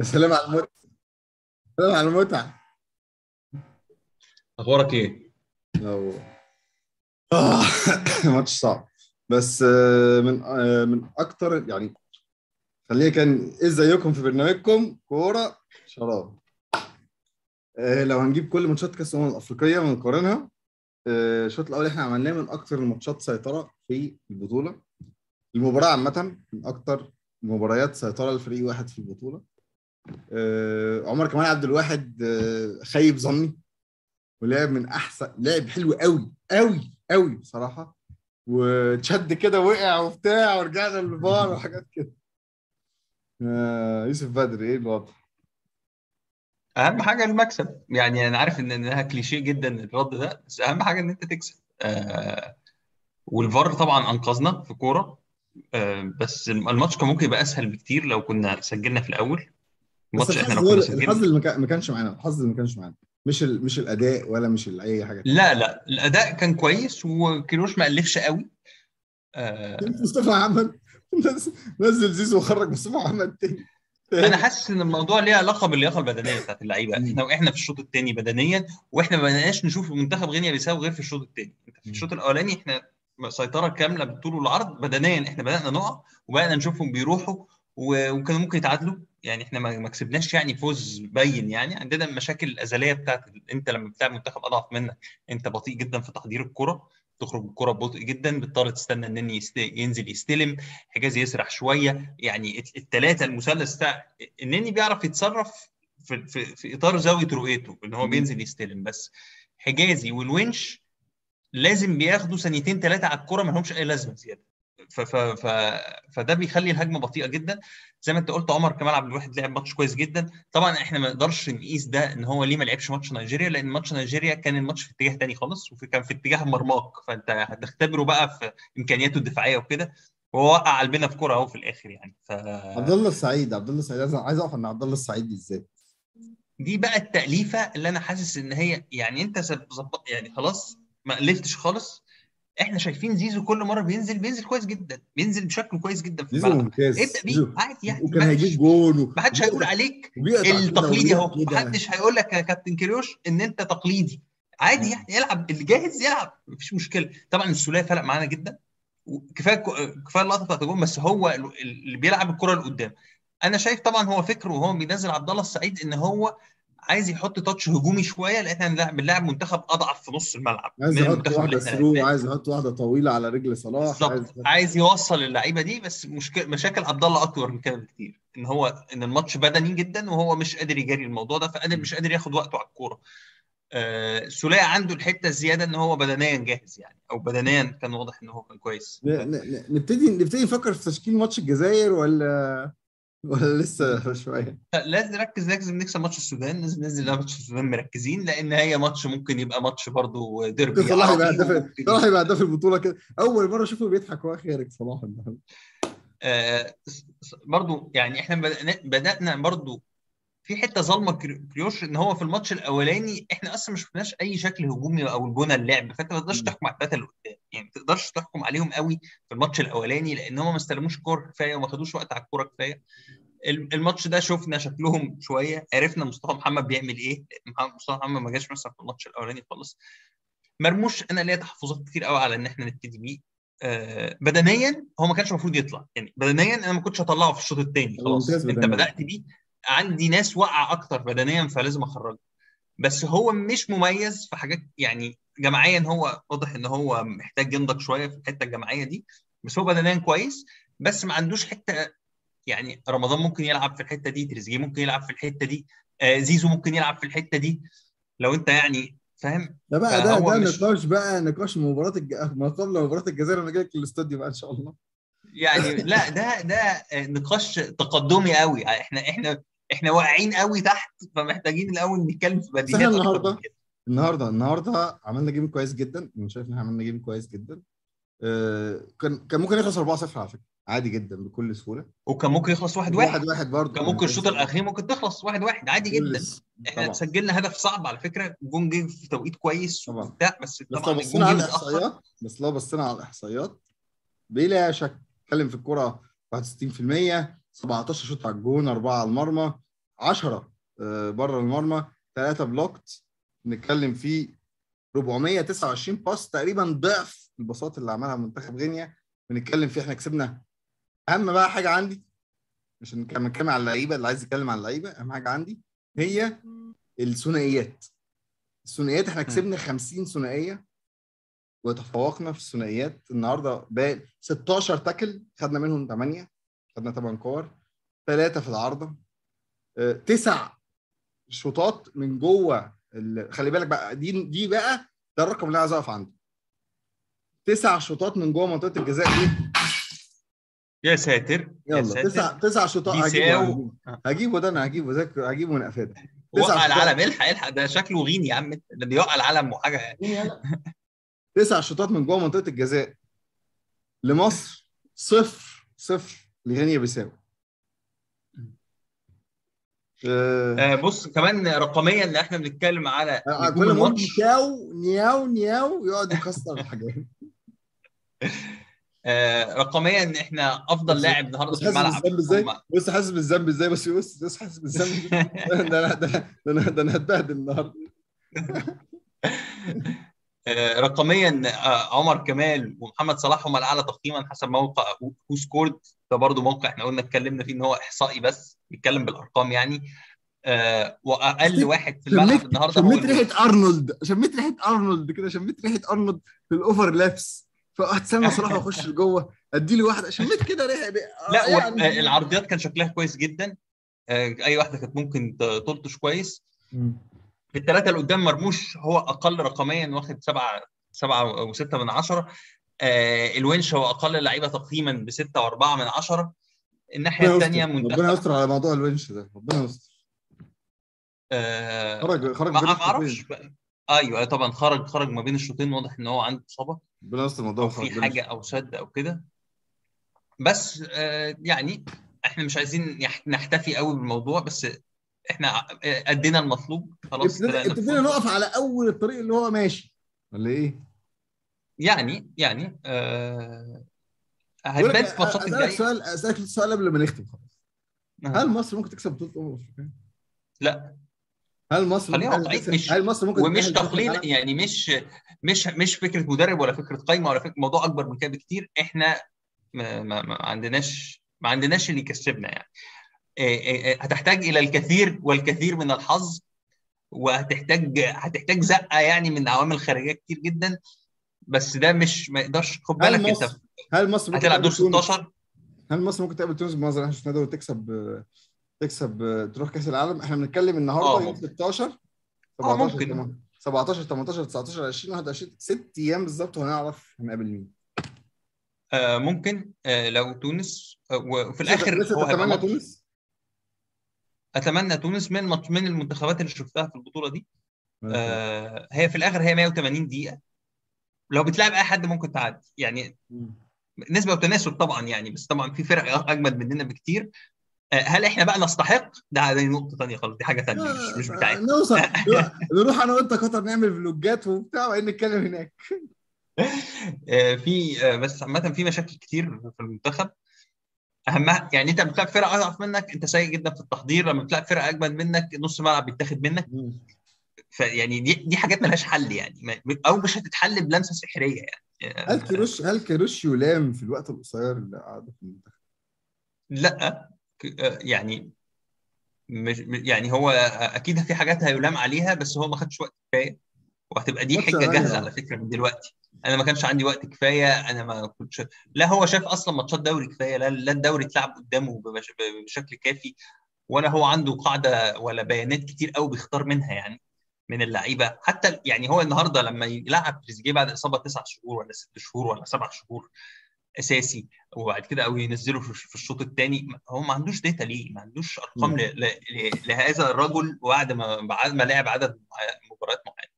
يا سلام على المتعة. سلام على المتعة. أخبارك إيه؟ لو آه، ماتش صعب. بس آه، من آه، من أكتر يعني خلينا كان ازيكم في برنامجكم؟ كورة شراب. آه، لو هنجيب كل ماتشات كأس الأمم الأفريقية ونقارنها الشوط الأول إحنا عملناه من أكتر الماتشات سيطرة في البطولة. المباراة عامة من أكتر مباريات سيطرة لفريق واحد في البطولة. عمر كمال عبد الواحد آه، خيب ظني. ولعب من احسن لعب حلو قوي قوي قوي بصراحة. وتشد كده وقع وبتاع ورجعنا للفار وحاجات كده. آه، يوسف بدر إيه الوضع؟ أهم حاجة المكسب. يعني أنا عارف إن إنها كليشيه جدا الرد ده بس أهم حاجة إن أنت تكسب. آه والفار طبعا أنقذنا في كورة. آه بس الماتش كان ممكن يبقى أسهل بكتير لو كنا سجلنا في الأول. بس الماتش إحنا لو كنا الحظ اللي ما كان- ما كانش معانا. الحظ اللي ما كانش معانا. مش ال... مش الأداء ولا مش ال- أي حاجة. لا لا. الأداء كان كويس وكيروش ما الفش قوي. آه. مصطفى محمد. نزل- نزل زيزو وخرج مصطفى محمد تاني. أنا حاسس إن الموضوع ليه علاقة باللياقة البدنية بتاعت اللعيبة. إحنا إحنا في الشوط الثاني بدنيا وإحنا ما بقيناش نشوف منتخب غينيا بيساوي غير في الشوط الثاني في. الشوط الأولاني إحنا سيطرة كاملة بالطول والعرض بدنيا. إحنا بدأنا نقع وبدانا نشوفهم بيروحوا وكانوا ممكن يتعادلوا. يعني إحنا ما كسبناش يعني فوز باين يعني. عندنا المشاكل الأزلية بتاعت أنت لما بتلعب منتخب أضعف منك أنت بطيء جدا في تحضير الكرة تخرج الكرة ببطء جدا بتضطر تستنى إن يست... ينزل يستلم حجازي يسرح شوية. يعني الثلاثه المثلث بتاع النني بيعرف يتصرف في, في, في إطار زاوية رؤيته إن هو. بينزل يستلم بس. حجازي والونش لازم بياخدوا ثانيتين ثلاثة على الكرة ما لهمش أي لازمة زيادة. ف ف ف فده بيخلي الهجمة بطيئة جدا. زي ما انت قلت عمر كمال عبد الواحد لعب ماتش كويس جدا. طبعا إحنا ما نقدرش نقيس ده إن هو ليه ما لعبش ماتش نيجيريا لأن ماتش نيجيريا كان الماتش في اتجاه تاني خالص وكان في اتجاه مرماك فأنت هتختبره بقى في إمكانياته الدفاعية وكده. وهو وقع قلبنا في كورة أهو في الآخر يعني. ف عبد الله السعيد عبد الله السعيد عايز عايز اقف عند عبد الله السعيد بالذات. دي بقى التأليفة اللي أنا حاسس إن هي يعني أنت ظبط يعني خلاص ما ألفتش خالص. إحنا شايفين زيزو كل مرة بينزل بينزل كويس جدا بينزل بشكل كويس جدا في الملعب. ممتاز. ابدأ بيه عادي يعني. وكان هيجيب و... ما حدش هيقول عليك التقليدي أهو وبيقطع ما كده. حدش هيقول لك يا كابتن كيروش إن أنت تقليدي. عادي يعني يلعب اللي جاهز يلعب مفيش مشكلة. طبعا السولية فرق معانا جدا. وكفاية كفاية اللقطة بتاعت الجون بس هو اللي بيلعب الكرة لقدام. أنا شايف طبعا هو فكره وهو بينزل عبد الله السعيد إن هو عايز يحط تاتش هجومي شوية لأن إحنا بنلعب بنلعب منتخب أضعف في نص الملعب. عايز يحط واحدة ثرو. عايز يحط واحدة طويلة على رجل صلاح عايز بالظبط عايز يوصل اللعيبة دي بس مشكله مشاكل عبد الله أكبر من كده بكتير. إن هو إن الماتش بدني جدا وهو مش قادر يجاري الموضوع ده فقادر مش قادر ياخد وقته على الكورة. آه سولية عنده الحتة الزيادة إن هو بدنيا جاهز يعني أو بدنيا كان واضح إن هو كان كويس. نبتدي نبتدي نفكر في تشكيل ماتش الجزائر ولا ولا لسه شوية. لازم نركز لازم نكسب ماتش السودان لازم ننزل ماتش السودان مركزين لأن هي ماتش ممكن يبقى ماتش برضو ديربي صلاح يبقى هداف صلاح يبقى هداف البطولة كده. أول مرة أشوفه بيضحك وهو خارج صلاح. آه، برضو يعني إحنا بدأنا برضو في حتة ظالمه كري- كريوش إن هو في الماتش الأولاني إحنا أصلا ما شفناش أي شكل هجومي أو البنى اللعب فأنت ما تقدرش. تحكم على الثلاثه اللي يعني ما تقدرش تحكم عليهم قوي في الماتش الأولاني لأن هم ما استلموش كوره كفاية وما خدوش وقت على الكورة كفاية. ال- الماتش ده شفنا شكلهم شوية عرفنا مصطفى محمد بيعمل إيه. مصطفى محمد ما جاش مثلا في الماتش الأولاني خالص. مرموش أنا ليا تحفظات كتير قوي على إن إحنا نبتدي بيه. آه، بدنيا هو ما كانش المفروض يطلع. يعني بدنيا أنا ما كنتش هطلعه في الشوط الثاني خلاص. أنت. بدأت بيه عندي ناس واقعة أكتر بدنيا فلازم أخرجه. بس هو مش مميز في حاجات يعني جماعيا هو واضح إن هو محتاج ينضج شوية في الحتة الجماعية دي بس هو بدنيا كويس بس ما عندوش حتة يعني رمضان ممكن يلعب في الحتة دي تريزيجيه ممكن يلعب في الحتة دي آه، زيزو ممكن يلعب في الحتة دي. لو أنت يعني فاهم؟ ده بقى ده ده مش- نقاش بقى نقاش مباراة الج... ما قبل مباراة الجزائر أنا جاي لك الاستوديو بقى إن شاء الله. يعني لا ده ده نقاش تقدمي قوي. إحنا إحنا إحنا واقعين قوي تحت فمحتاجين الأول نتكلم في بديهيات النهارده. النهارده النهارده عملنا game كويس جدا. أنا شايف إن إحنا عملنا game كويس جدا. آه، كان كان ممكن يخلص 4-0 على فكرة. عادي جدا بكل سهولة. وكان ممكن يخلص واحد واحد. واحد واحد برضه. كان ممكن الشوط الأخير ممكن تخلص واحد واحد. عادي جدا. إحنا طبعا. سجلنا هدف صعب على فكرة. جون جه في توقيت كويس. وبتاع بس بس طبعا لو الجون بصينا على الإحصائيات بس لو بصينا على الإحصائيات بلا شك اتكلم في الكرة 61% 17 شوت على الجون 4 على المرمى. 10 بره المرمى. 3 blocked بنتكلم في 429 pass تقريبا ضعف الباصات اللي عملها منتخب غينيا. بنتكلم في إحنا كسبنا. أهم بقى حاجة عندي مش هنتكلم نتكلم على اللعيبة اللي عايز يتكلم على اللعيبة أهم حاجة عندي هي الثنائيات. الثنائيات إحنا كسبنا 50 ثنائية وتفوقنا في الثنائيات. النهارده باقي 16 تاكل خدنا منهم 8 خدنا 8 كور ثلاثة في العارضة. آه، تسع شوطات من جوه خلي بالك بقى دي دي بقى ده الرقم اللي أنا عايز أقف عنده. تسع شوطات من جوه منطقة الجزاء دي. يا ساتر يا يلا ساتر. تسع تسع شوطات. هجيبه. هجيبه. ده أنا هجيبه ده هجيبه من افاده تسع وقع. العلم الحق الحق. ده شكله غيني يا عم. ده بيوقع العلم وحاجة. يعني تسع شوطات من جوه منطقة الجزاء. لمصر صفر صفر لغينيا بيساو. آه، آه، بص كمان رقميا ان إحنا بنتكلم على آه، كل ما أقول الماتش. نياو نياو نياو يقعد يكسر الحاجات. آه، رقميا إن إحنا أفضل لاعب النهارده في الملعب. بص حاسس بالذنب إزاي؟ بس بص بص حاسس بالذنب ده أنا ده أنا ده أنا هتبهدل النهارده. آه، رقميا آه، عمر كمال ومحمد صلاح هم الأعلى تقييما حسب موقع WhoScored ده برضو موقع إحنا قلنا اتكلمنا فيه ان هو إحصائي بس بيتكلم بالأرقام يعني. آه، وأقل واحد في الملعب النهارده شميت. ريحة أرنولد. شميت ريحة أرنولد كده شميت ريحة أرنولد في ال overlaps فهتستنى صلاح واخش لجوه ادي له واحدة. شميت كده ريحه لا يعني- و- آه، العرضيات كان شكلها كويس جدا. آه، أي واحدة كانت ممكن تلطش كويس. في الثلاثه اللي قدام مرموش هو أقل رقميا واخد سبعه سبعة وستة من عشرة. آه الونش هو أقل لعيبة تقييما بستة وأربعة من عشرة. الناحية ربنا الثانية يستر. ربنا منتخب يستر على موضوع الونش ده. ربنا يستر. آه خرج خرج ما أعرفش. بقى. أيوه طبعا خرج خرج ما بين الشوطين. واضح إن هو عنده إصابة. ربنا يستر الموضوع في حاجة أو شد أو كده. بس آه يعني إحنا مش عايزين نحتفي قوي بالموضوع بس إحنا آه، أدينا المطلوب. خلاص ابتدينا. نقف على أول الطريق اللي هو ماشي. ولا إيه؟ يعني يعني آه هتبان في الماتشات أسألك الجايه سؤال أسألك سؤال قبل ما نختم خلاص. آه. هل مصر ممكن تكسب بطولة الافريقيه؟ لا. هل مصر خلينا واقعيين، مش- هل مصر ممكن ومش تقليل؟ يعني مش مش مش فكرة مدرب ولا فكرة قايمة ولا فكره موضوع أكبر من كده بكتير. إحنا ما, ما, ما عندناش ما عندناش اللي يكسبنا يعني. هتحتاج إلى الكثير والكثير من الحظ وهتحتاج هتحتاج زقة يعني من عوامل خارجيه كتير جدا. بس ده مش ما يقدرش خد هل بالك مصر انت هل مصر ممكن هتلعب دور تقابل تونس؟ 16 هل مصر ممكن تقابل تونس بمنظر إحنا شفناه ده وتكسب تكسب تروح كأس العالم؟ إحنا بنتكلم النهارده آه، يوم ممكن. 16 آه، 17 ممكن. 18 17 18 19 20 21 ست أيام بالظبط وهنعرف هنقابل مين. آه ممكن. آه لو تونس آه وفي الآخر لسه هو تتمنى ماتش. تونس؟ أتمنى تونس. من ماتش من المنتخبات اللي شفتها في البطولة دي؟ آه هي في الآخر هي 180 دقيقة. لو بتلعب أي حد ممكن تعدي يعني. نسبة وتناسب طبعا يعني بس طبعا في فرق أجمد مننا بكتير. آه هل إحنا بقى نستحق؟ ده دي نقطة ثانية خالص دي حاجة ثانية مش مش بتاعتنا. نوصل. نروح أنا وأنت قطر نعمل فلوجات وبتاع وبعدين نتكلم هناك. آه في آه بس عامة في مشاكل كتير في المنتخب. اهمها يعني أنت بتلعب فرقة أضعف منك أنت سيء جدا في التحضير. لما بتلعب فرقة أجمد منك نص ملعب بيتاخد منك. فيعني دي دي حاجات ملهاش حل يعني أو مش هتتحل بلمسة سحرية يعني هل كيروش هل كيروش يلام في الوقت القصير اللي قعده في المنتخب؟ لا آه، يعني مش يعني هو أكيد في حاجات هيلام عليها بس هو ما خدش وقت كفاية وهتبقى دي حجه. جاهزة على فكرة من دلوقتي أنا ما كانش عندي وقت كفاية أنا ما كنتش لا هو شاف أصلا ماتشات دوري كفاية لا لا الدوري اتلعب قدامه بشكل كافي ولا هو عنده قاعدة ولا بيانات كتير قوي بيختار منها يعني من اللعيبة حتى يعني هو النهارده لما يلعب تريزيجيه بعد إصابة تسع شهور ولا ست شهور ولا سبع شهور أساسي وبعد كده أو ينزله في الشوط الثاني هو ما عندوش داتا ليه ما عندوش أرقام مم. ل- ل- لهذا الرجل بعد ما بعد ما لعب عدد مباريات معينة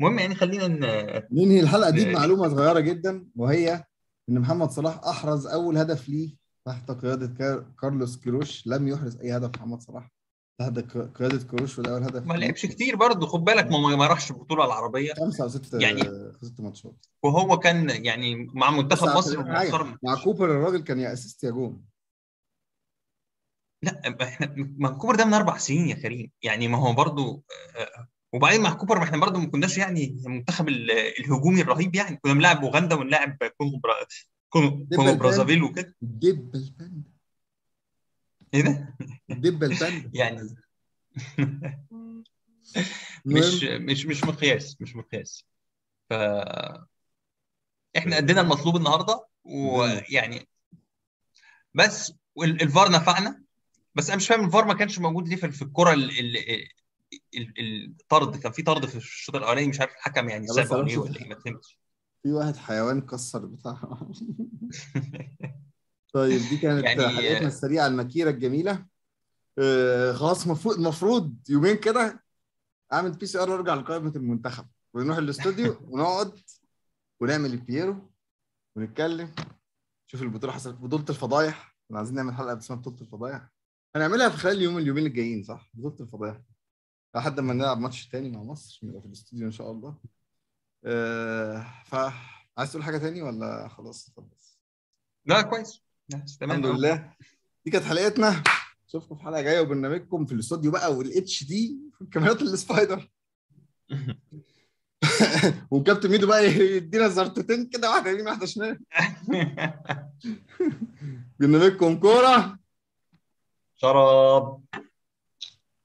المهم يعني خلينا ن- ننهي الحلقة دي آه. بمعلومة صغيرة جدا وهي إن محمد صلاح أحرز أول هدف ليه تحت قيادة كار- كارلوس كيروش لم يحرز أي هدف محمد صلاح تحت ك- قيادة كيروش وده اول هدف ما. لعبش كتير برضه خد بالك ما ما راحش البطوله العربية. خمسة أو ست يعني- ست ماتشات وهو كان يعني مع منتخب مصر مع كوبر الراجل كان يا assist يا جون. لا إحنا ما كوبر ده من أربع سنين يا كريم. يعني ما هو برضو آه، وبعدين مع كوبر ما إحنا برضو ما كناش يعني المنتخب ال- الهجومي الرهيب يعني. كنا بنلعب أوغندا ونلعب كونغو برا... كونغو كونغو برازافيل وكده. إيه ده؟ الدب الباندا يعني مش مش مش مقياس مش مقياس. ف إحنا أدينا المطلوب النهارده ويعني بس الفار نفعنا. بس أنا مش فاهم الفار ما كانش موجود ليه في الكرة ال- ال- ال- الطرد كان في طرد في الشوط الأولاني مش عارف الحكم يعني سابه ليه ولا إيه ما فهمتش. في واحد حيوان كسر بتاع طيب دي كانت يعني- حلقتنا السريعة المكيرة الجميلة. آه خلاص المفروض المفروض يومين كده أعمل PCR وأرجع لقائمة المنتخب. ونروح الاستوديو ونقعد ونعمل البييرو ونتكلم شوف البطولة حصلت. بطولة الفضايح. إحنا عايزين نعمل حلقة اسمها بطولة الفضايح. هنعملها في خلال اليوم اليومين الجايين صح؟ بطولة الفضايح. لحد ما نلعب ماتش تاني مع مصر نبقى في الاستوديو إن شاء الله. آه ف عايز تقول حاجة تاني ولا خلاص خلاص؟ لا كويس. الحمد لله. دي كانت حلقتنا. اشوفكم في حلقة جاية وبرنامجكم في الاستوديو بقى وال HD والكاميرات ال spider. وكابتن ميدو بقى يدينا زرتتين كده واحدة يمين واحدة شمال. برنامجكم كورة. شراب.